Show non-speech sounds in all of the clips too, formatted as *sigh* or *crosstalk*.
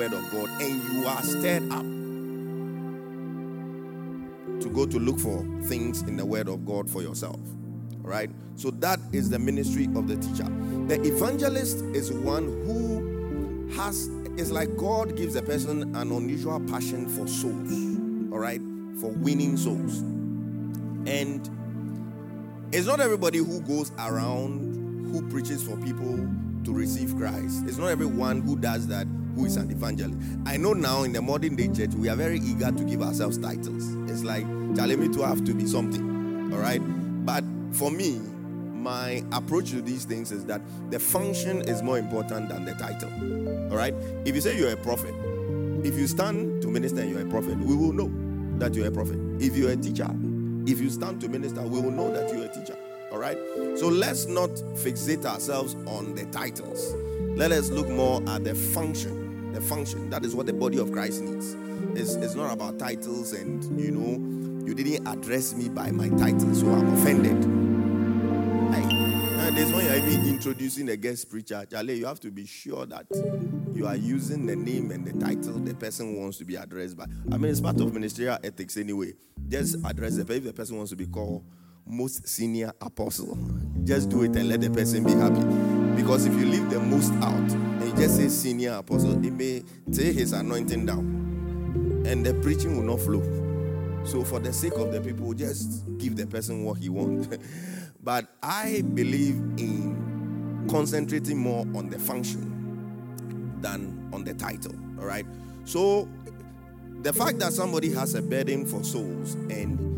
word of God and you are stirred up to go to look for things in the word of God for yourself. Right? So that is the ministry of the teacher. The evangelist is one who has it's like God gives a person an unusual passion for souls. All right? For winning souls. And it's not everybody who goes around who preaches for people to receive Christ. It's not everyone who does that who is an evangelist. I know now in the modern day church, we are very eager to give ourselves titles. It's like, telling me to have to be something. All right? But for me, my approach to these things is that the function is more important than the title. All right? If you say you're a prophet, if you stand to minister and you're a prophet, we will know that you're a prophet. If you're a teacher, if you stand to minister, we will know that you're a teacher. All right? So let's not fixate ourselves on the titles. Let us look more at the function. The function. That is what the body of Christ needs. It's, it's not about titles and, you know, you didn't address me by my title, so I'm offended. and there's when you're even introducing a guest preacher, Charlie, you have to be sure that you are using the name and the title the person wants to be addressed by. I mean, it's part of ministerial ethics anyway. Just address the if the person wants to be called most senior apostle. Just do it and let the person be happy. Because if you leave the most out and you just say senior apostle, it may take his anointing down. And the preaching will not flow. So for the sake of the people, just give the person what he wants. *laughs* but I believe in concentrating more on the function than on the title. All right. So the fact that somebody has a burden for souls and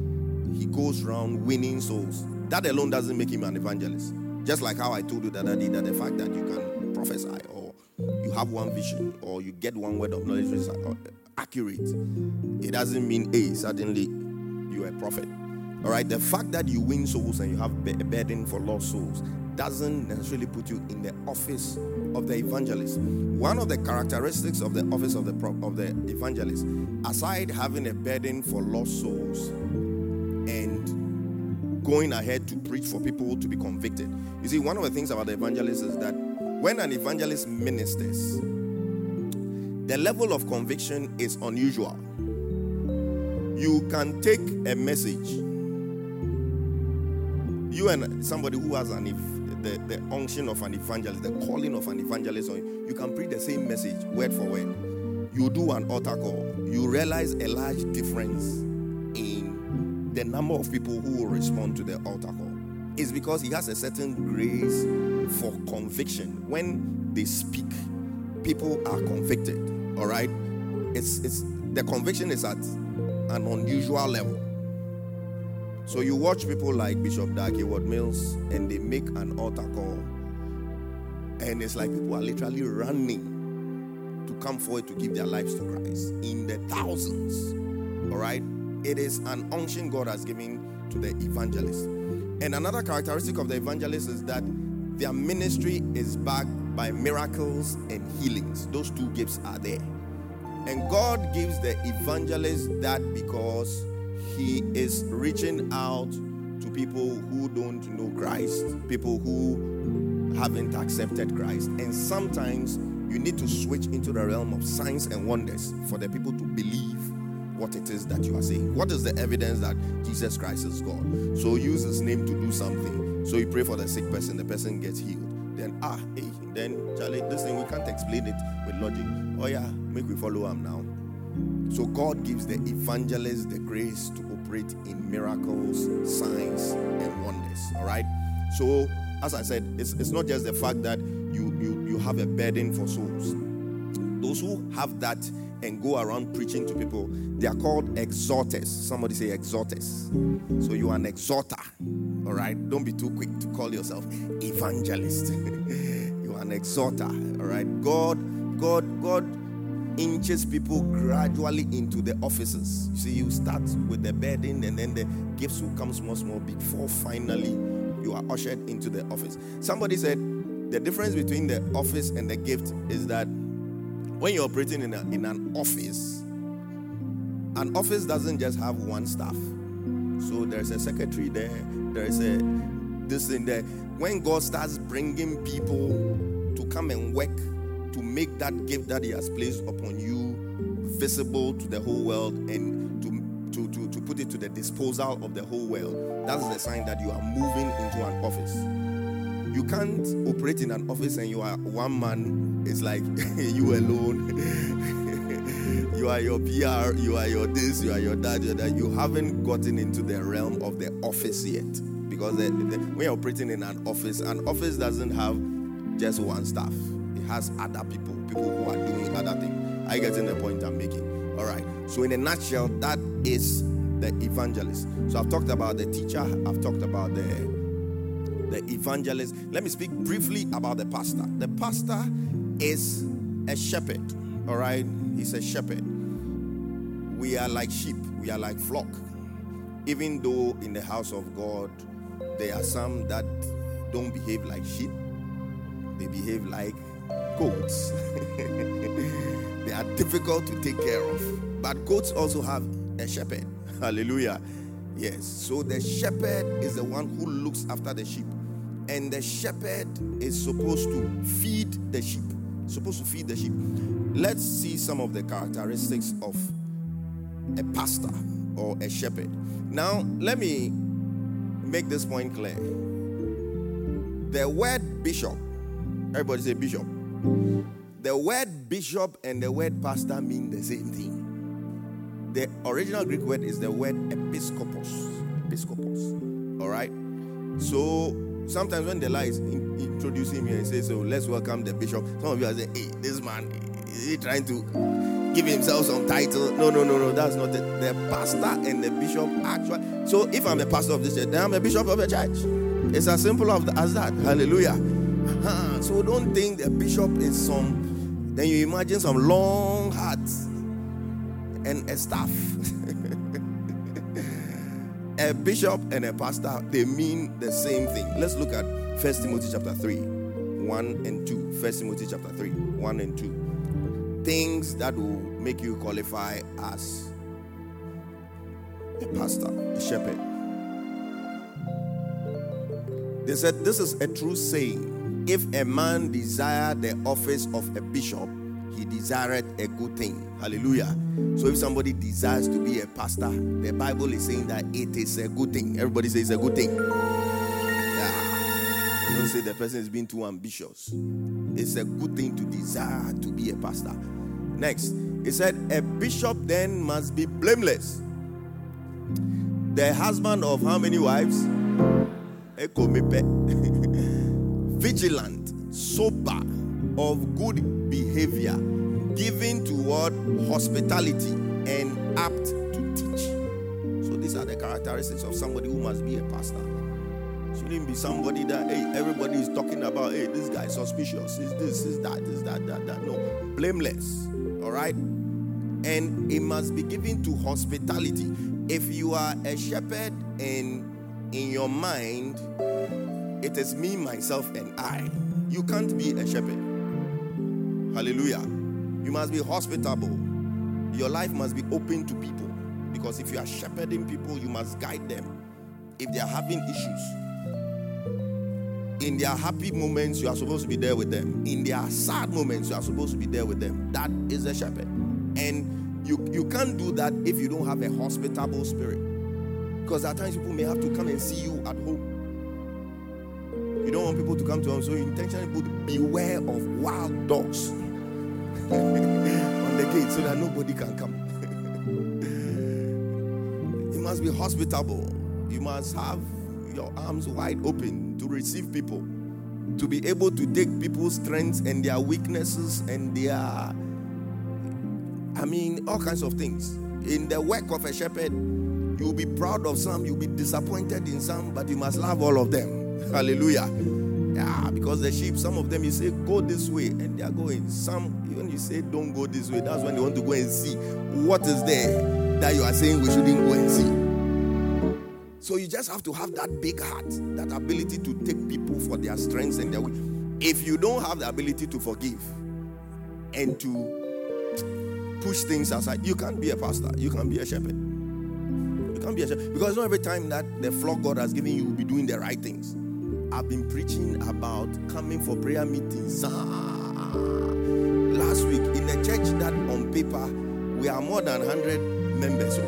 he goes around winning souls. That alone doesn't make him an evangelist. Just like how I told you that I did that the fact that you can prophesy or you have one vision or you get one word of knowledge is uh, accurate, it doesn't mean, hey, suddenly you're a prophet. All right, the fact that you win souls and you have a burden for lost souls doesn't necessarily put you in the office of the evangelist. One of the characteristics of the office of the of the evangelist, aside having a burden for lost souls, going ahead to preach for people to be convicted. You see, one of the things about the evangelist is that when an evangelist ministers, the level of conviction is unusual. You can take a message, you and somebody who has an the, the unction of an evangelist, the calling of an evangelist, you can preach the same message word for word. You do an altar call, you realize a large difference the number of people who will respond to the altar call is because he has a certain grace for conviction. When they speak, people are convicted. All right, it's it's the conviction is at an unusual level. So you watch people like Bishop Dag Heward-Mills, and they make an altar call, and it's like people are literally running to come forward to give their lives to Christ in the thousands. All right, it is an unction God has given to the evangelist. And another characteristic of the evangelist is that their ministry is backed by miracles and healings. Those two gifts are there. And God gives the evangelist that because he is reaching out to people who don't know Christ, people who haven't accepted Christ. And sometimes you need to switch into the realm of signs and wonders for the people to believe what it is that you are saying. What is the evidence that Jesus Christ is God? So use his name to do something. So you pray for the sick person, the person gets healed. Then ah, hey, then Charlie, this thing we can't explain it with logic. Oh yeah, make we follow him now. So God gives the evangelist the grace to operate in miracles, signs, and wonders. All right. So as I said, it's, it's not just the fact that you you you have a burden for souls. Those who have that and go around preaching to people. They are called exhorters. Somebody say exhorters. So you are an exhorter. All right. Don't be too quick to call yourself evangelist. *laughs* you are an exhorter. All right. God, God, God inches people gradually into the offices. You see, you start with the burden and then the gifts will come small, small before finally you are ushered into the office. Somebody said the difference between the office and the gift is that when you're operating in, a, in an office, an office doesn't just have one staff. So there's a secretary there, there's a this in there. When God starts bringing people to come and work to make that gift that He has placed upon you visible to the whole world and to, to, to, to put it to the disposal of the whole world. That's the sign that you are moving into an office. You can't operate in an office and you are one man, it's like *laughs* you alone. *laughs* you are your PR, you are your this, you are your that, you, that. you haven't gotten into the realm of the office yet. Because the, the, when you're operating in an office, an office doesn't have just one staff, it has other people, people who are doing other things. I get in the point I'm making. All right. So, in a nutshell, that is the evangelist. So, I've talked about the teacher, I've talked about the the evangelist. Let me speak briefly about the pastor. The pastor is a shepherd. All right. He's a shepherd. We are like sheep, we are like flock. Even though in the house of God, there are some that don't behave like sheep, they behave like goats. *laughs* they are difficult to take care of. But goats also have a shepherd. *laughs* Hallelujah. Yes. So the shepherd is the one who looks after the sheep. And the shepherd is supposed to feed the sheep. Supposed to feed the sheep. Let's see some of the characteristics of a pastor or a shepherd. Now, let me make this point clear. The word bishop, everybody say bishop. The word bishop and the word pastor mean the same thing. The original Greek word is the word episkopos. Episkopos. All right. So sometimes when the lie is in, introducing me and say, "So let's welcome the bishop," some of you are saying, "Hey, this man is he trying to give himself some title?" No, no, no, no. That's not it. The pastor and the bishop actually. So if I'm a pastor of this church, then I'm a bishop of the church. It's as simple as that. Hallelujah. *laughs* So don't think the bishop is some. Then you imagine some long hats and a staff. *laughs* a bishop and a pastor, they mean the same thing. Let's look at First Timothy chapter 3, 1 and 2. First Timothy chapter 3, 1 and 2. Things that will make you qualify as a pastor, a shepherd. They said, This is a true saying. If a man desire the office of a bishop, he desired a good thing. Hallelujah. So if somebody desires to be a pastor, the Bible is saying that it is a good thing. Everybody says it's a good thing. Yeah. Don't say the person is being too ambitious. It's a good thing to desire to be a pastor. Next, it said, A bishop then must be blameless. The husband of how many wives? *laughs* Vigilant, sober, of good behavior, given toward hospitality, and apt to teach. So these are the characteristics of somebody who must be a pastor. Shouldn't be somebody that hey everybody is talking about. Hey, this guy is suspicious. Is this? Is that? Is that? That? That? No, blameless. All right, and it must be given to hospitality. If you are a shepherd and in your mind, it is me, myself, and I. You can't be a shepherd. Hallelujah. You must be hospitable. Your life must be open to people. Because if you are shepherding people, you must guide them. If they are having issues, in their happy moments, you are supposed to be there with them. In their sad moments, you are supposed to be there with them. That is a shepherd. And you, you can't do that if you don't have a hospitable spirit. Because at times people may have to come and see you at home. You don't want people to come to him, so you intentionally put beware of wild dogs *laughs* on the gate so that nobody can come. *laughs* you must be hospitable. You must have your arms wide open to receive people, to be able to take people's strengths and their weaknesses and their, I mean, all kinds of things. In the work of a shepherd, you'll be proud of some, you'll be disappointed in some, but you must love all of them. Hallelujah. Yeah, because the sheep, some of them you say go this way, and they are going. Some even you say don't go this way, that's when they want to go and see what is there that you are saying we shouldn't go and see. So you just have to have that big heart, that ability to take people for their strengths and their weak. If you don't have the ability to forgive and to push things aside, you can't be a pastor, you can't be a shepherd. You can't be a shepherd. Because not every time that the flock God has given you will be doing the right things. I've been preaching about coming for prayer meetings. Ah, Last week, in a church that on paper we are more than 100 members.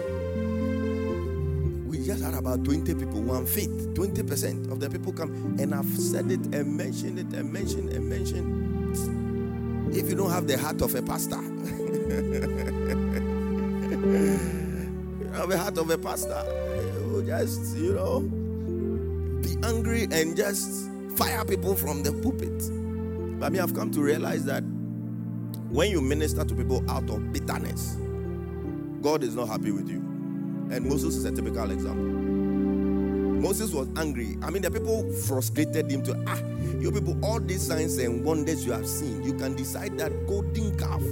We just had about 20 people, one faith. 20% of the people come. And I've said it and mentioned it and mentioned and mentioned. If you don't have the heart of a pastor, *laughs* you have the heart of a pastor, you just, you know, angry and just fire people from the pulpit. But mean, I've come to realize that when you minister to people out of bitterness, God is not happy with you. And Moses is a typical example. Moses was angry. I mean, the people frustrated him to, ah, you people, all these signs and wonders you have seen, you can decide that golden calf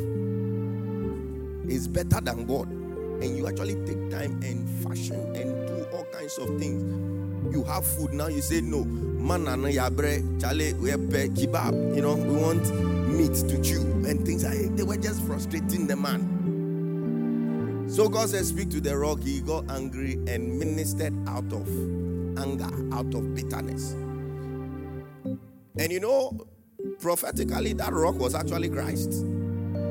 is better than God. And you actually take time and fashion and do all kinds of things you have food now, you say no. Man and yabre, chale, we kebab. You know, we want meat to chew and things like they were just frustrating the man. So God said, Speak to the rock. He got angry and ministered out of anger, out of bitterness. And you know, prophetically, that rock was actually Christ.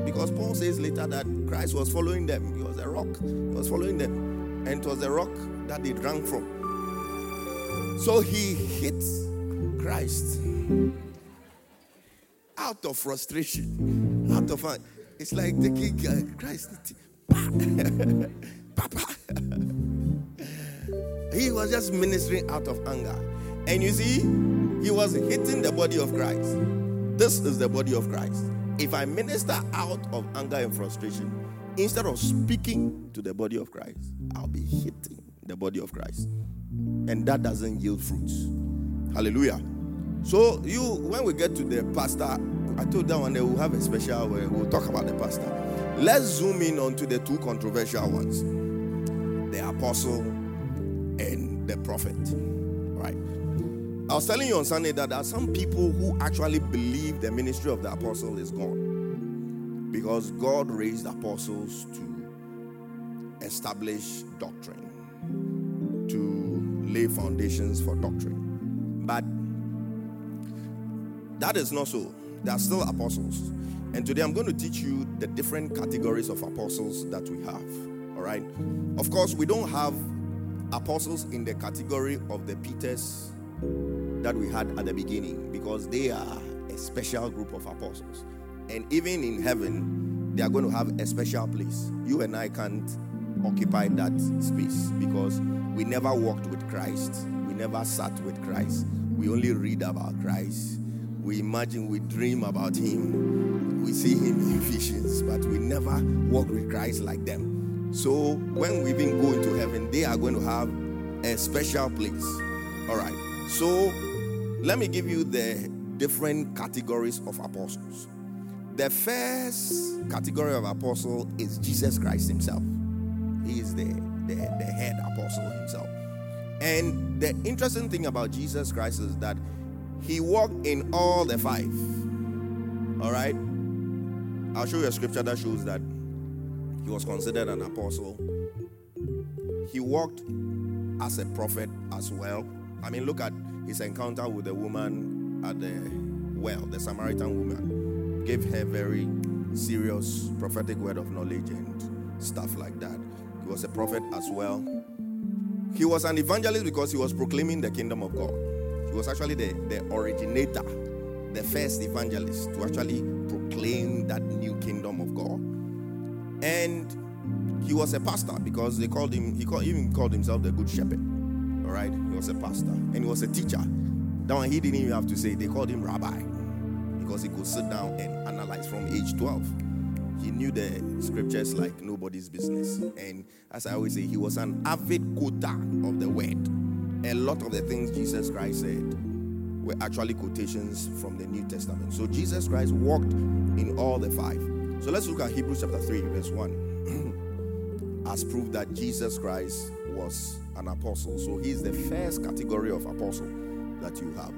Because Paul says later that Christ was following them. He was a rock. He was following them. And it was the rock that they drank from. So he hits Christ out of frustration, out of fun. It's like taking uh, Christ. *laughs* Papa. he was just ministering out of anger. And you see, he was hitting the body of Christ. This is the body of Christ. If I minister out of anger and frustration, instead of speaking to the body of Christ, I'll be hitting the body of Christ and that doesn't yield fruits. Hallelujah. So you, when we get to the pastor, I told that one day we'll have a special where we'll talk about the pastor. Let's zoom in onto the two controversial ones: the apostle and the prophet. Right. I was telling you on Sunday that there are some people who actually believe the ministry of the apostle is gone because God raised apostles to establish doctrine, to lay foundations for doctrine. But that is not so. There are still apostles. And today I'm going to teach you the different categories of apostles that we have. All right. Of course, we don't have apostles in the category of the Peters that we had at the beginning because they are a special group of apostles. And even in heaven, they are going to have a special place. You and I can't occupy that space because we never walked with Christ. We never sat with Christ. We only read about Christ. We imagine, we dream about Him. We see Him in visions, but we never walk with Christ like them. So when we even go into heaven, they are going to have a special place. All right. So let me give you the different categories of apostles. The first category of apostle is Jesus Christ Himself. He is the the, the head apostle himself. And the interesting thing about Jesus Christ is that he walked in all the five. All right? I'll show you a scripture that shows that he was considered an apostle. He walked as a prophet as well. I mean, look at his encounter with the woman at the well, the Samaritan woman. Gave her very serious prophetic word of knowledge and stuff like that was a prophet as well. He was an evangelist because he was proclaiming the kingdom of God. He was actually the, the originator, the first evangelist to actually proclaim that new kingdom of God. And he was a pastor because they called him, he called, even called himself the good shepherd. All right, he was a pastor and he was a teacher. That one he didn't even have to say, they called him rabbi because he could sit down and analyze from age 12 he knew the scriptures like nobody's business. And as I always say, he was an avid quoter of the word. A lot of the things Jesus Christ said were actually quotations from the New Testament. So Jesus Christ walked in all the five. So let's look at Hebrews chapter 3, verse 1. *clears throat* As proof that Jesus Christ was an apostle. So he's the first category of apostle that you have.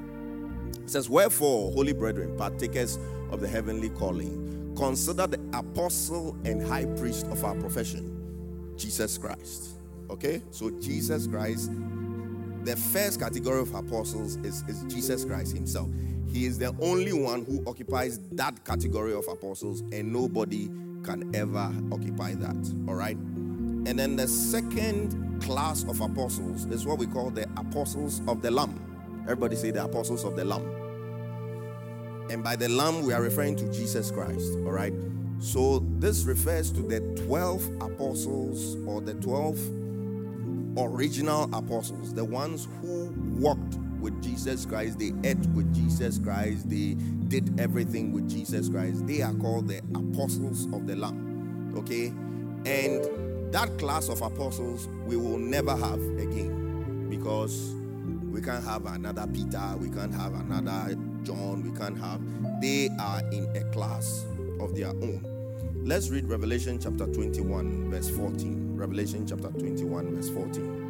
It says, Wherefore, holy brethren, partakers of the heavenly calling, consider the apostle and high priest of our profession, Jesus Christ. Okay? So, Jesus Christ, the first category of apostles is, is Jesus Christ himself. He is the only one who occupies that category of apostles, and nobody can ever occupy that. All right? And then the second class of apostles is what we call the apostles of the Lamb. Everybody say the apostles of the Lamb. And by the Lamb, we are referring to Jesus Christ. All right? So this refers to the 12 apostles or the 12 original apostles, the ones who walked with Jesus Christ, they ate with Jesus Christ, they did everything with Jesus Christ. They are called the apostles of the Lamb. Okay? And that class of apostles we will never have again because we can't have another Peter, we can't have another John, we can't have. They are in a class of their own. Let's read Revelation chapter 21, verse 14. Revelation chapter 21, verse 14.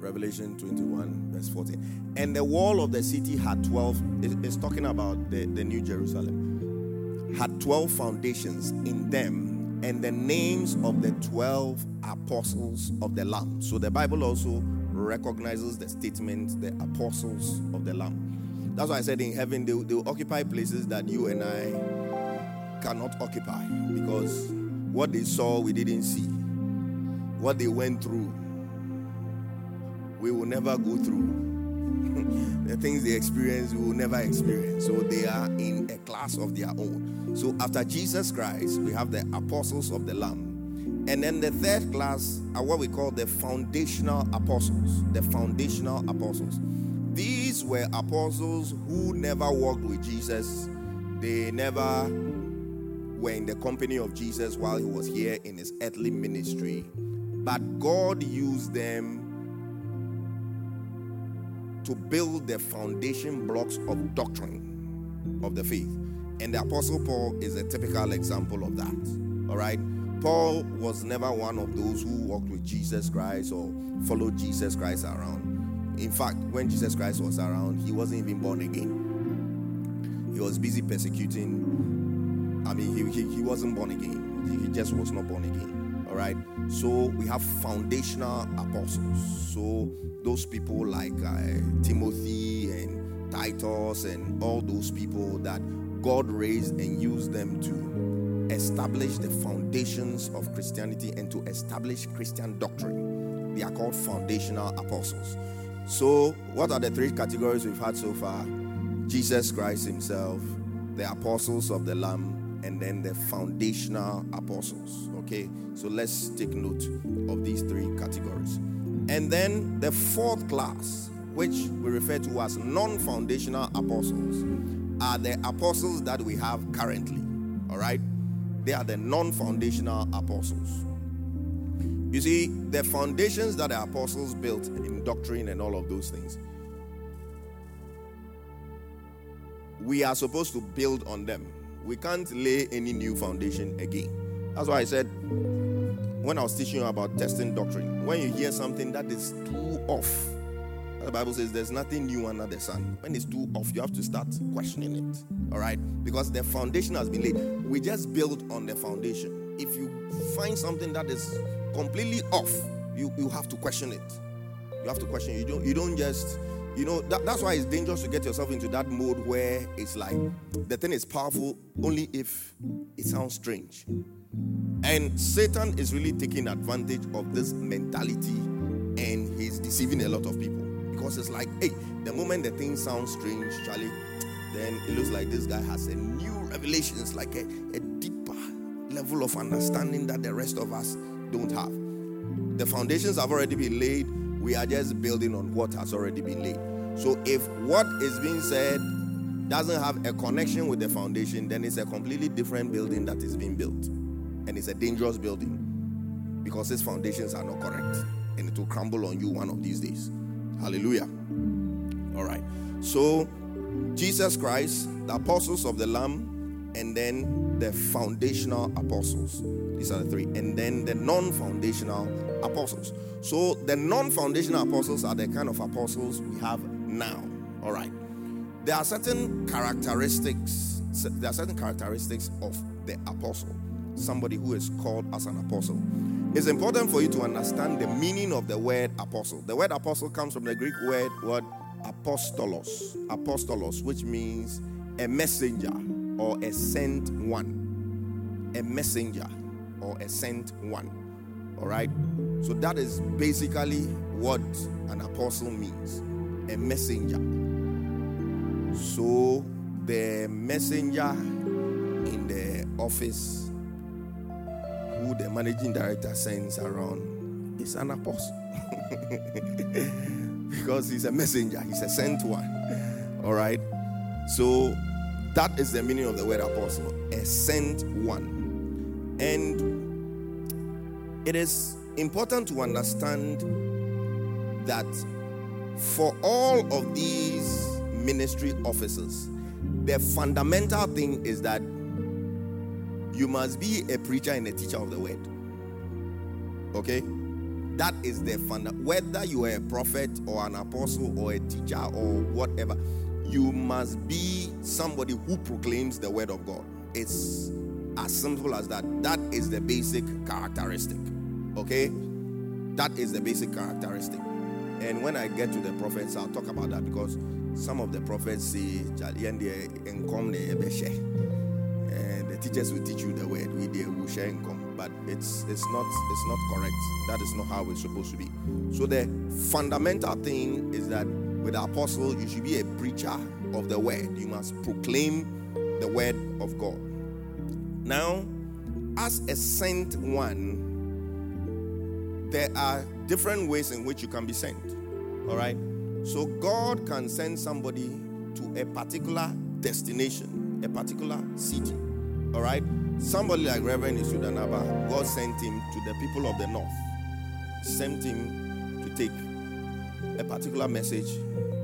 Revelation 21, verse 14. And the wall of the city had 12, it's talking about the, the New Jerusalem, had 12 foundations in them, and the names of the 12 apostles of the Lamb. So the Bible also recognizes the statement, the apostles of the Lamb. That's why I said in heaven they, they will occupy places that you and I cannot occupy because what they saw we didn't see, what they went through we will never go through. *laughs* the things they experience, we will never experience. So they are in a class of their own. So after Jesus Christ, we have the apostles of the Lamb. And then the third class are what we call the foundational apostles. The foundational apostles. These were apostles who never walked with Jesus. They never were in the company of Jesus while he was here in his earthly ministry. But God used them to build the foundation blocks of doctrine of the faith. And the Apostle Paul is a typical example of that. All right. Paul was never one of those who walked with Jesus Christ or followed Jesus Christ around. In fact, when Jesus Christ was around, he wasn't even born again. He was busy persecuting. I mean, he, he, he wasn't born again. He just was not born again. All right. So we have foundational apostles. So those people like uh, Timothy and Titus and all those people that God raised and used them to establish the foundations of Christianity and to establish Christian doctrine. They are called foundational apostles. So, what are the three categories we've had so far? Jesus Christ Himself, the apostles of the Lamb, and then the foundational apostles. Okay, so let's take note of these three categories. And then the fourth class, which we refer to as non foundational apostles, are the apostles that we have currently. All right, they are the non foundational apostles. You see, the foundations that the apostles built in doctrine and all of those things, we are supposed to build on them. We can't lay any new foundation again. That's why I said when I was teaching you about testing doctrine, when you hear something that is too off, the Bible says there's nothing new under the sun. When it's too off, you have to start questioning it. All right? Because the foundation has been laid. We just build on the foundation. If you find something that is completely off, you, you have to question it. You have to question. You don't you don't just you know that, that's why it's dangerous to get yourself into that mode where it's like the thing is powerful only if it sounds strange and Satan is really taking advantage of this mentality and he's deceiving a lot of people because it's like, hey, the moment the thing sounds strange, Charlie, then it looks like this guy has a new revelation. It's like a, a deeper level of understanding that the rest of us don't have. The foundations have already been laid. We are just building on what has already been laid. So if what is being said doesn't have a connection with the foundation, then it's a completely different building that is being built and it's a dangerous building because its foundations are not correct and it will crumble on you one of these days. Hallelujah. All right. So, Jesus Christ, the apostles of the Lamb, and then the foundational apostles. These are the three. And then the non foundational apostles. So, the non foundational apostles are the kind of apostles we have now. All right. There are certain characteristics, there are certain characteristics of the apostle somebody who is called as an apostle. It's important for you to understand the meaning of the word apostle. The word apostle comes from the Greek word word apostolos. Apostolos, which means a messenger or a sent one. A messenger or a sent one. All right. So that is basically what an apostle means a messenger. So the messenger in the office who the managing director sends around is an apostle. *laughs* because he's a messenger, he's a sent one. All right. So that is the meaning of the word apostle, a sent one. And it is important to understand that for all of these ministry offices, the fundamental thing is that you must be a preacher and a teacher of the word. Okay? That is the fund. Whether you are a prophet or an apostle or a teacher or whatever, you must be somebody who proclaims the word of God. It's as simple as that. That is the basic characteristic. Okay? That is the basic characteristic. And when I get to the prophets, I'll talk about that because some of the prophets say, and the teachers will teach you the word, we will share income. But it's it's not it's not correct. That is not how it's supposed to be. So the fundamental thing is that with the apostle, you should be a preacher of the word. You must proclaim the word of God. Now, as a sent one, there are different ways in which you can be sent. All right? So God can send somebody to a particular destination, a particular city. All right? Somebody like Reverend Isudanaba, God sent him to the people of the north, sent him to take a particular message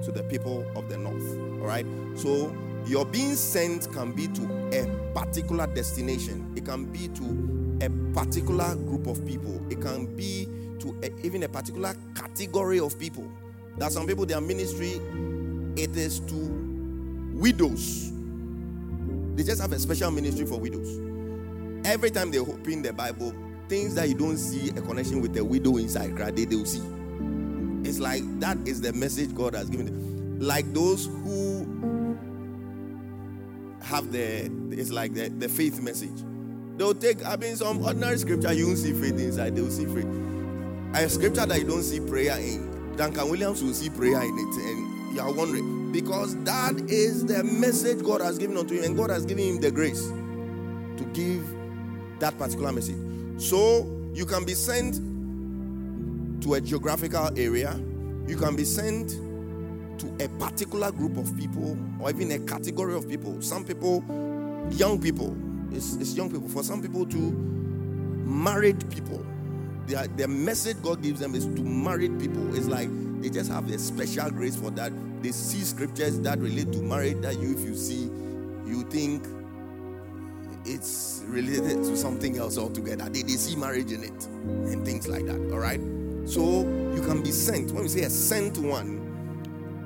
to the people of the north. All right? So your being sent can be to a particular destination, it can be to a particular group of people, it can be to a, even a particular category of people. That some people, their ministry, it is to widows. They just have a special ministry for widows. Every time they open the Bible, things that you don't see a connection with the widow inside, they, they will see. It's like that is the message God has given. Like those who have the, it's like the, the faith message. They'll take, I mean, some ordinary scripture, you won't see faith inside, they'll see faith. A scripture that you don't see prayer in, Duncan Williams will see prayer in it, and you are wondering because that is the message God has given unto him, and God has given him the grace to give that particular message. So you can be sent to a geographical area, you can be sent to a particular group of people, or even a category of people. Some people, young people, it's, it's young people. For some people, to married people the, the message God gives them is to married people. It's like they just have a special grace for that. They see scriptures that relate to marriage that you, if you see, you think it's related to something else altogether. They, they see marriage in it and things like that. All right. So you can be sent. When we say a sent one,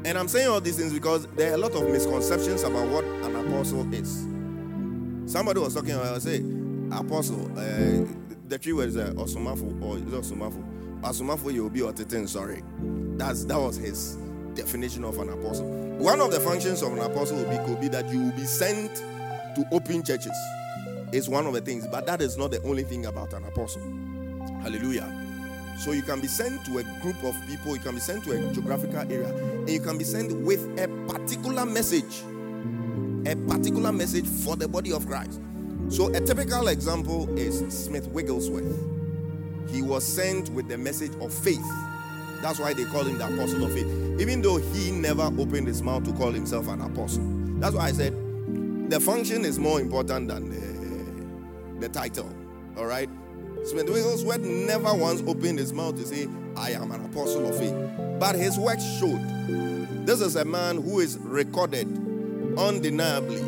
and I'm saying all these things because there are a lot of misconceptions about what an apostle is. Somebody was talking about, I say, apostle. Uh, the tree was uh, Osumafo or is Osumafo. Osumafo you will be Oteten, sorry. That's that was his definition of an apostle. One of the functions of an apostle will be, could be that you will be sent to open churches. It's one of the things, but that is not the only thing about an apostle. Hallelujah. So you can be sent to a group of people, you can be sent to a geographical area, and you can be sent with a particular message. A particular message for the body of Christ. So, a typical example is Smith Wigglesworth. He was sent with the message of faith. That's why they call him the apostle of faith, even though he never opened his mouth to call himself an apostle. That's why I said the function is more important than the, the title. All right? Smith Wigglesworth never once opened his mouth to say, I am an apostle of faith. But his work showed. This is a man who is recorded undeniably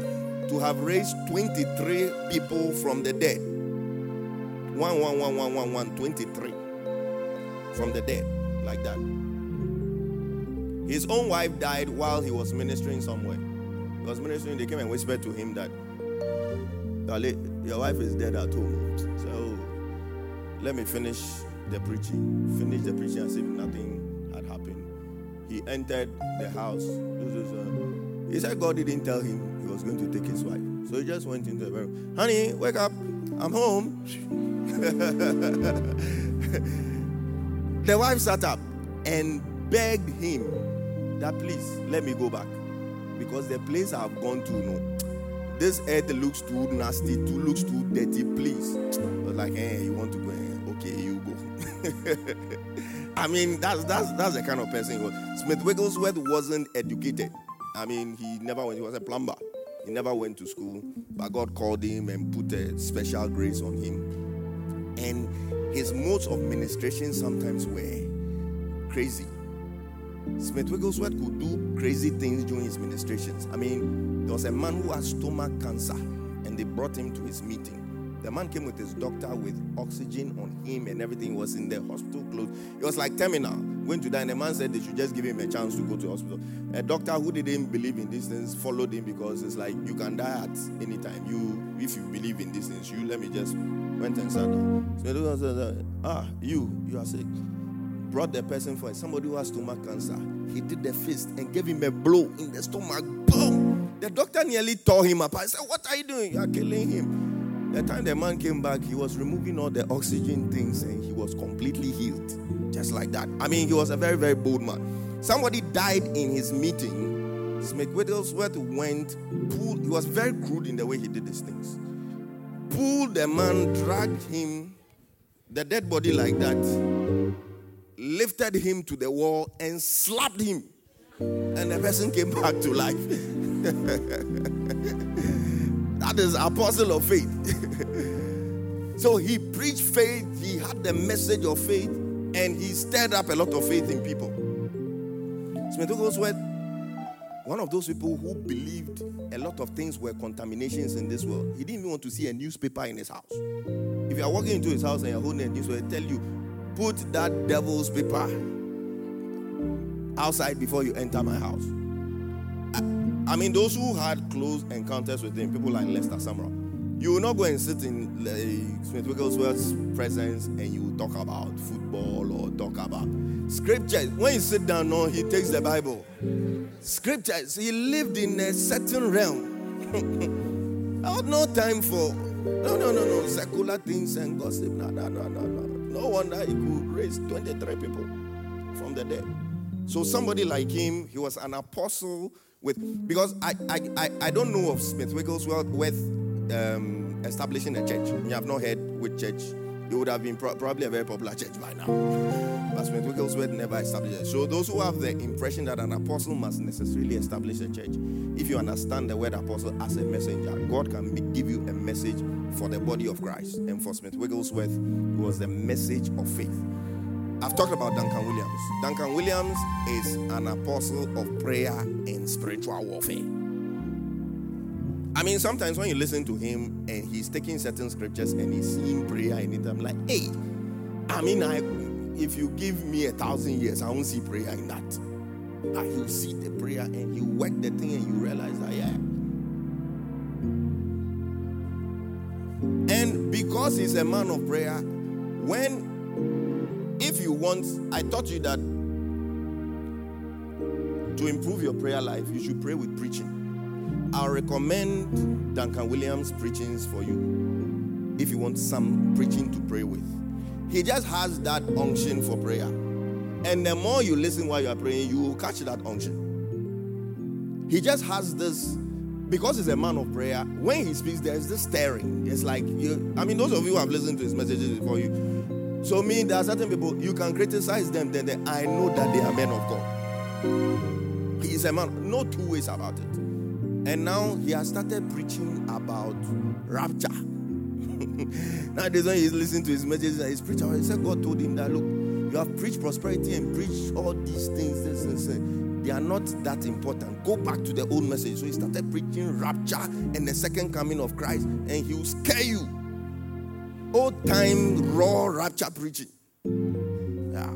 to have raised 23 people from the dead. One, one, one, one, one, one, 23 from the dead, like that. His own wife died while he was ministering somewhere. He was ministering, they came and whispered to him that your wife is dead at home. Let me finish the preaching. Finish the preaching as if nothing had happened. he entered the house. Uh, he said God didn't tell him he was going to take his wife. So he just went into the bedroom. Honey, wake up. I'm home. *laughs* the wife sat up and begged him that please let me go back because the place I've gone to, no, this earth looks too nasty, too looks too dirty. Please, but like, hey, you want to go? *laughs* I mean, that's that's that's the kind of person he was. Smith Wigglesworth wasn't educated. I mean, he never went. He was a plumber. He never went to school, but God called him and put a special grace on him. And his modes of ministration sometimes were crazy. Smith Wigglesworth could do crazy things during his ministrations. I mean, there was a man who had stomach cancer, and they brought him to his meeting. The man came with his doctor with oxygen on him and everything. Was in the hospital clothes. It was like terminal, going to die. And the man said they should just give him a chance to go to hospital. A doctor who didn't believe in these things followed him because it's like you can die at any time. You, if you believe in these things, you let me just went and sat down. So the said, ah, you, you are sick. Brought the person for somebody who has stomach cancer. He did the fist and gave him a blow in the stomach. Boom! The doctor nearly tore him apart. I said, What are you doing? You are killing him. The time the man came back, he was removing all the oxygen things and he was completely healed. Just like that. I mean, he was a very, very bold man. Somebody died in his meeting. Smith Wigglesworth went, pulled, he was very crude in the way he did these things. Pulled the man, dragged him, the dead body like that, lifted him to the wall and slapped him. And the person came *laughs* back to life. *laughs* that is apostle of faith. *laughs* so he preached faith, he had the message of faith, and he stirred up a lot of faith in people. Smith Wigglesworth, one of those people who believed a lot of things were contaminations in this world. He didn't even want to see a newspaper in his house. If you are walking into his house and you're holding a newspaper, tell you, put that devil's paper outside before you enter my house. I mean, those who had close encounters with him, people like Lester Sumrall, you will not go and sit in uh, Smith Wigglesworth's presence and you talk about football or talk about scriptures. When you sit down, no, he takes the Bible. Scriptures. He lived in a certain realm. *laughs* I had no time for no, no, no, no, secular things and gossip. No, no, no, no, no. No wonder he could raise 23 people from the dead. So somebody like him, he was an apostle with because I I, I, I don't know of Smith Wigglesworth with um, establishing a church. You have not heard which church. It would have been pro- probably a very popular church by now. But Smith Wigglesworth never established it. So those who have the impression that an apostle must necessarily establish a church, if you understand the word apostle as a messenger, God can give you a message for the body of Christ. And for Smith Wigglesworth, it was the message of faith. I've talked about Duncan Williams. Duncan Williams is an apostle of prayer and spiritual warfare. I mean, sometimes when you listen to him and he's taking certain scriptures and he's seeing prayer in it, I'm like, hey, I mean, I, if you give me a thousand years, I won't see prayer in that. And you see the prayer and you work the thing and you realize that, yeah. And because he's a man of prayer, when if you want, I taught you that to improve your prayer life, you should pray with preaching. I'll recommend Duncan Williams' preachings for you if you want some preaching to pray with. He just has that unction for prayer. And the more you listen while you are praying, you will catch that unction. He just has this, because he's a man of prayer, when he speaks, there's this stirring. It's like, you, I mean, those of you who have listened to his messages before, you, so, me, there are certain people, you can criticize them, then, then I know that they are men of God. He is a man, no two ways about it. And now he has started preaching about rapture. *laughs* now, this one he's listening to his messages and he's preaching. He said, God told him that, look, you have preached prosperity and preached all these things, this, this, this. They are not that important. Go back to the old message. So he started preaching rapture and the second coming of Christ, and he will scare you old time raw rapture preaching. Yeah.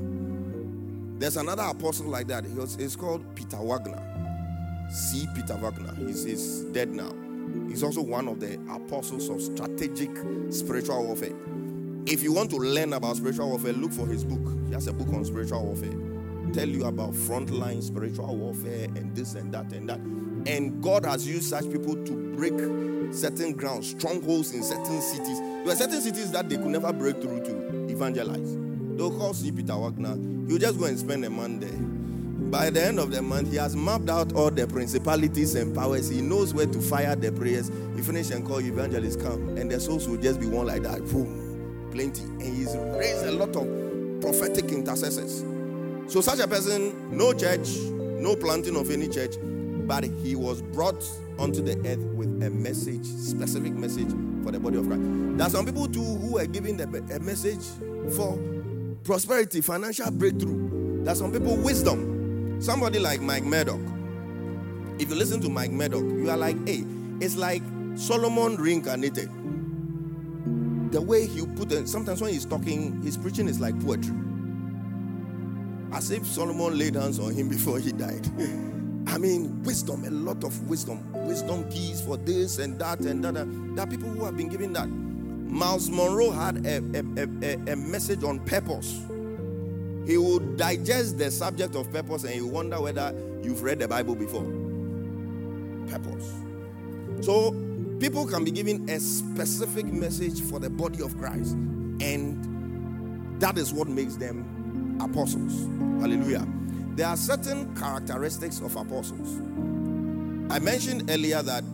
There's another apostle like that. He was, he's called Peter Wagner. C. Peter Wagner. He's, he's dead now. He's also one of the apostles of strategic spiritual warfare. If you want to learn about spiritual warfare, look for his book. He has a book on spiritual warfare. tell you about frontline spiritual warfare and this and that and that. And God has used such people to break certain grounds, strongholds in certain cities. There are certain cities that they could never break through to evangelize. They'll call C. Peter Wagner. He'll just go and spend a month there. By the end of the month, he has mapped out all the principalities and powers. He knows where to fire the prayers. He finish and call evangelists come, and the souls will just be one like that. Boom, plenty. And he's raised a lot of prophetic intercessors. So such a person, no church, no planting of any church, but he was brought onto the earth with a message, specific message for the body of Christ. There are some people too who are giving the, a message for prosperity, financial breakthrough. There are some people wisdom. Somebody like Mike Murdock. If you listen to Mike Murdock, you are like, hey, it's like Solomon reincarnated. The way he put it, sometimes when he's talking, his preaching is like poetry. As if Solomon laid hands on him *laughs* before he died. I mean, wisdom, a lot of wisdom. Wisdom keys for this and that and that. There are people who have been given that. Myles Munroe had a, a, a, a message on purpose. He would digest the subject of purpose and you wonder whether you've read the Bible before. Purpose. So, people can be given a specific message for the body of Christ, and that is what makes them apostles. Hallelujah. There are certain characteristics of apostles. I mentioned earlier that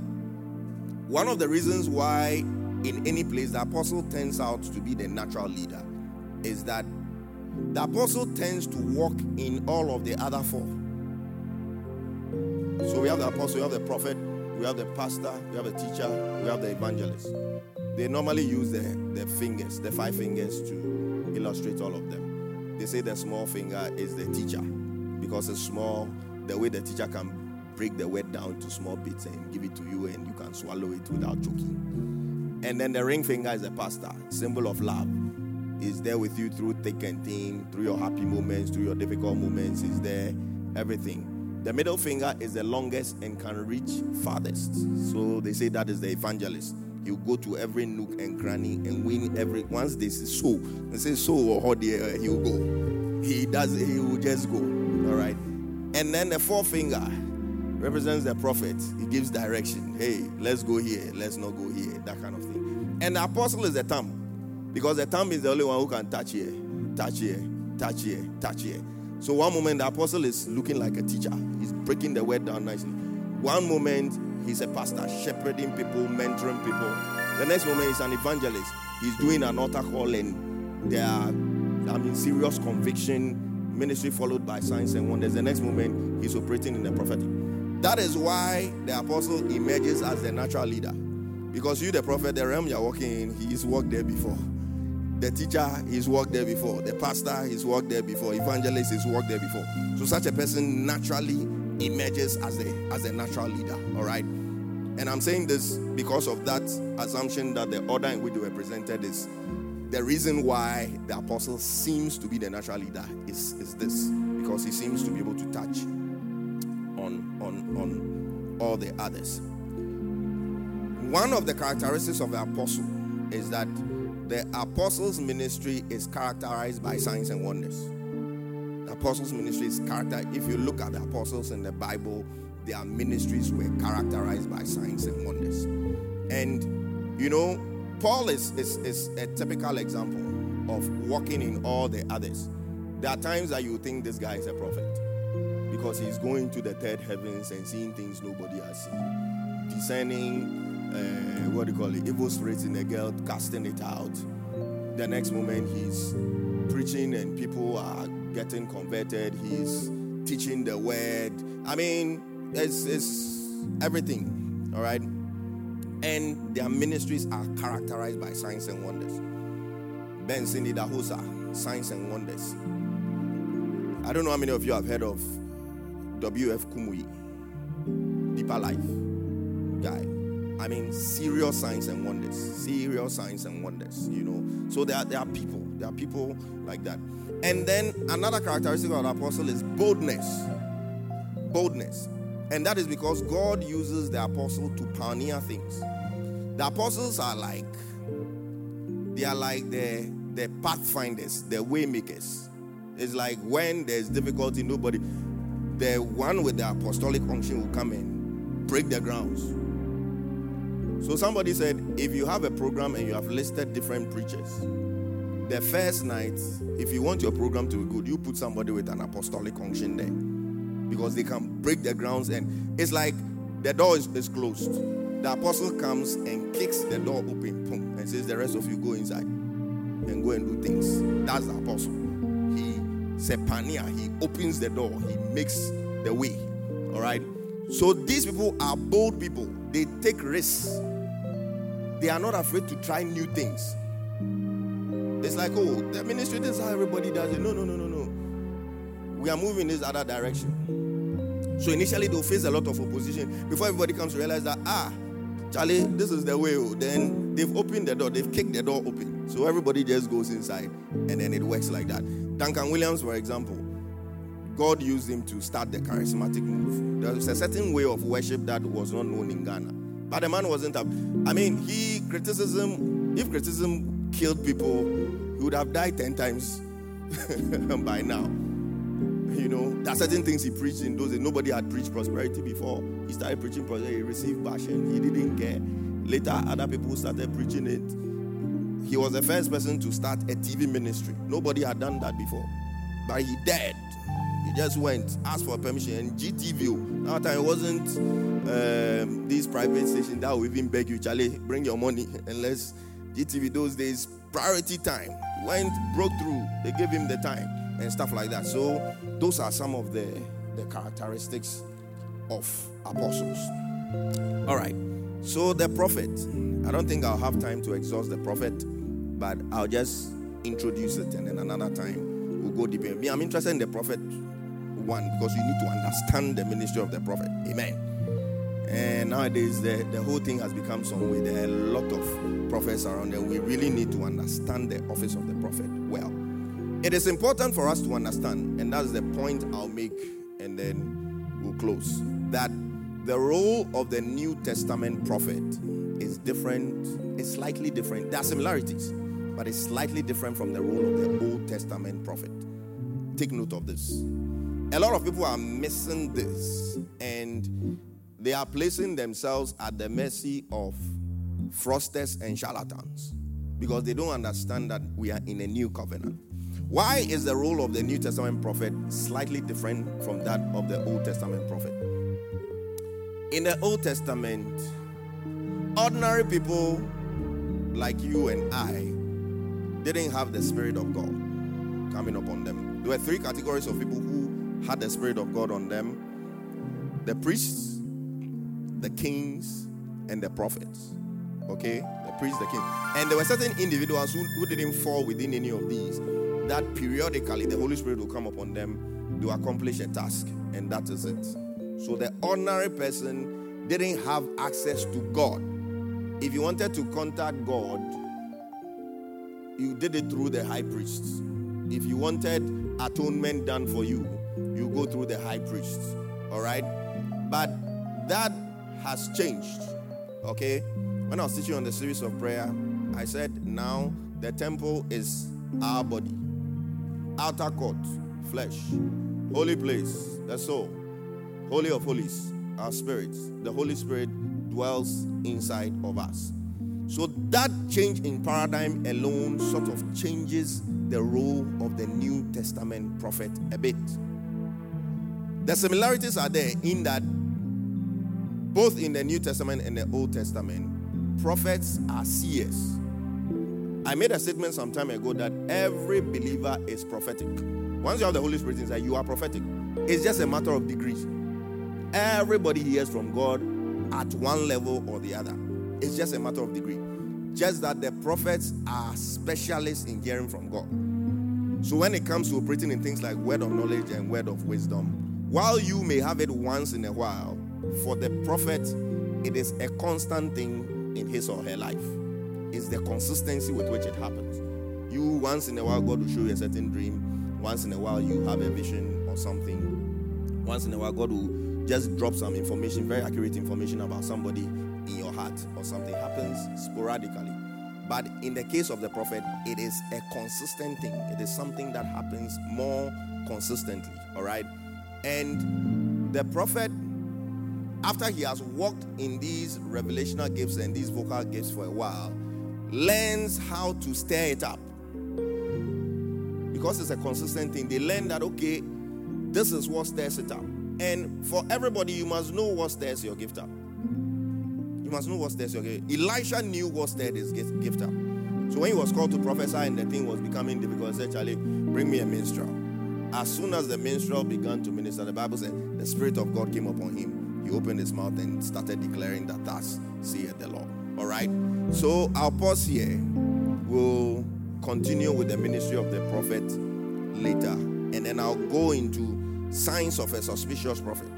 one of the reasons why, in any place, the apostle turns out to be the natural leader is that the apostle tends to walk in all of the other four. So we have the apostle, we have the prophet, we have the pastor, we have the teacher, we have the evangelist. They normally use the, the fingers, the five fingers, to illustrate all of them. They say the small finger is the teacher because it's small, the way the teacher can break the word down to small bits and give it to you and you can swallow it without choking. And then the ring finger is the pastor, symbol of love. Is there with you through thick and thin, through your happy moments, through your difficult moments, is there everything. The middle finger is the longest and can reach farthest. So they say that is the evangelist. He'll go to every nook and cranny and win every once they say so. They say so or how he'll go. He does he will just go. All right. And then the forefinger represents the prophet. He gives direction. Hey, let's go here. Let's not go here. That kind of thing. And the apostle is the thumb. Because the thumb is the only one who can touch here, touch here, touch here, touch here. So one moment the apostle is looking like a teacher. He's breaking the word down nicely. One moment he's a pastor, shepherding people, mentoring people. The next moment he's an evangelist. He's doing an altar call and there are, I mean, serious conviction ministry followed by signs and wonders. The next moment, he's operating in the prophetic. That is why the apostle emerges as the natural leader. Because you, the prophet, the realm you're walking in, he's walked there before. The teacher, he's walked there before. The pastor, he's walked there before. Evangelist, he's walked there before. So such a person naturally emerges as a as a natural leader. All right. And I'm saying this because of that assumption that the order in which they were presented is the reason why the apostle seems to be the natural leader is, is this because he seems to be able to touch on, on, on all the others. One of the characteristics of the apostle is that the apostles' ministry is characterized by signs and wonders. The apostles' ministry is characterized. If you look at the apostles in the Bible, their ministries were characterized by signs and wonders. And you know, Paul is, is, is a typical example of walking in all the others. There are times that you think this guy is a prophet because he's going to the third heavens and seeing things nobody has seen, discerning, uh, what do you call it, evil spirits in a girl, casting it out. The next moment he's preaching and people are getting converted. He's teaching the word. I mean, it's, it's everything. All right and their ministries are characterized by signs and wonders. Benson Idahosa, signs and wonders. I don't know how many of you have heard of W.F. Kumuyi, Deeper Life guy. I mean, serious signs and wonders. Serious signs and wonders, you know. So there are, there are people, there are people like that. And then another characteristic of the apostle is boldness. Boldness. And that is because God uses the apostle to pioneer things. The apostles are like, they are like the, the pathfinders, the waymakers. It's like when there's difficulty, nobody, the one with the apostolic unction will come and break the grounds. So somebody said, if you have a program and you have listed different preachers, the first night, if you want your program to be good, you put somebody with an apostolic unction there. Because they can break the grounds and it's like the door is, is closed. The apostle comes and kicks the door open, boom, and says, The rest of you go inside and go and do things. That's the apostle. He sepania, he opens the door, he makes the way. All right. So these people are bold people. They take risks. They are not afraid to try new things. It's like, oh, the ministry, this is how everybody does it. No, no, no, no, no. We are moving this other direction. So initially they'll face a lot of opposition before everybody comes to realize that, ah, Charlie, this is the way. Oh. Then they've opened the door, they've kicked the door open. So everybody just goes inside and then it works like that. Duncan Williams, for example, God used him to start the charismatic move. There was a certain way of worship that was not known in Ghana. But the man wasn't up. I mean, he criticism, if criticism killed people, he would have died 10 times *laughs* by now. You know, there are certain things he preached in those days. Nobody had preached prosperity before. He started preaching prosperity, he received passion. he didn't care. Later, other people started preaching it. He was the first person to start a TV ministry. Nobody had done that before. But he did. He just went, asked for permission, and GTV. That time it wasn't um, these private stations that will even beg you, Charlie, bring your money. *laughs* Unless GTV those days, priority time. Went, broke through. They gave him the time and stuff like that. So those are some of the, the characteristics of apostles. All right. So the prophet. I don't think I'll have time to exhaust the prophet, but I'll just introduce it and then another time we'll go deeper. Me, I'm interested in the prophet one because you need to understand the ministry of the prophet. Amen. And nowadays, the, the whole thing has become some way. There are a lot of prophets around, and we really need to understand the office of the prophet well. It is important for us to understand, and that's the point I'll make, and then we'll close. That the role of the New Testament prophet is different, it's slightly different. There are similarities, but it's slightly different from the role of the Old Testament prophet. Take note of this. A lot of people are missing this and they are placing themselves at the mercy of frosters and charlatans because they don't understand that we are in a new covenant. Why is the role of the New Testament prophet slightly different from that of the Old Testament prophet? In the Old Testament, ordinary people like you and I didn't have the Spirit of God coming upon them. There were three categories of people who had the Spirit of God on them the priests, the kings, and the prophets. Okay? The priests, the king. And there were certain individuals who, who didn't fall within any of these, that periodically the Holy Spirit will come upon them to accomplish a task, and that is it. So the ordinary person didn't have access to God. If you wanted to contact God, you did it through the high priests. If you wanted atonement done for you, you go through the high priest. All right? But that has changed. Okay? When I was teaching on the series of prayer, I said now the temple is our body, outer court, flesh, holy place, the soul, holy of holies, our spirits. The Holy Spirit dwells inside of us. So that change in paradigm alone sort of changes the role of the New Testament prophet a bit. The similarities are there in that both in the New Testament and the Old Testament, prophets are seers. I made a statement some time ago that every believer is prophetic. Once you have the Holy Spirit inside, you are prophetic. It's just a matter of degrees. Everybody hears from God at one level or the other. It's just a matter of degree. Just that the prophets are specialists in hearing from God. So when it comes to operating in things like word of knowledge and word of wisdom, while you may have it once in a while, for the prophet, it is a constant thing in his or her life. It's the consistency with which it happens. You, once in a while, God will show you a certain dream. Once in a while, you have a vision or something. Once in a while, God will just drop some information, very accurate information about somebody in your heart or something happens sporadically. But in the case of the prophet, it is a consistent thing. It is something that happens more consistently. All right. And the prophet, after he has walked in these revelational gifts and these vocal gifts for a while, learns how to stir it up. Because it's a consistent thing, they learn that, okay, this is what stirs it up. And for everybody, you must know what stirs your gift up. You must know what stirs your gift. Elisha knew what stirred his gift up. So when he was called to prophesy and the thing was becoming difficult, he said, Charlie, bring me a minstrel. As soon as the minstrel began to minister, the Bible said the Spirit of God came upon him. He opened his mouth and started declaring that thus saith the Lord. All right. So I'll pause here. We'll continue with the ministry of the prophet later. And then I'll go into signs of a suspicious prophet.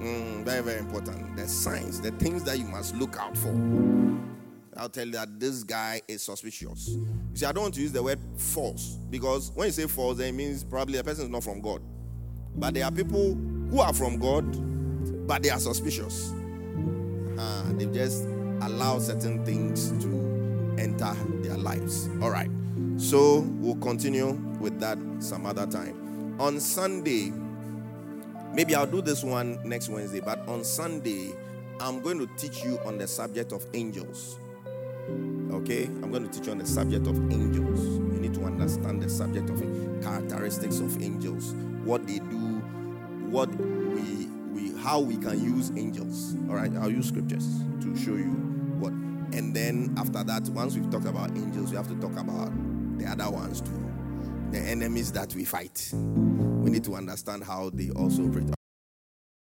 Mm, very, very important. The signs, the things that you must look out for. I'll tell you that this guy is suspicious. You see, I don't want to use the word false because when you say false, then it means probably a person is not from God. But there are people who are from God, but they are suspicious. Uh, they just allow certain things to enter their lives. All right. So we'll continue with that some other time. On Sunday, maybe I'll do this one next Wednesday, but on Sunday, I'm going to teach you on the subject of angels. Okay? I'm going to teach you on the subject of angels. You need to understand the subject of characteristics of angels, what they do, what how we can use angels. All right, I'll use scriptures to show you what. And then after that, once we've talked about angels, we have to talk about the other ones too. The enemies that we fight. We need to understand how they also operate.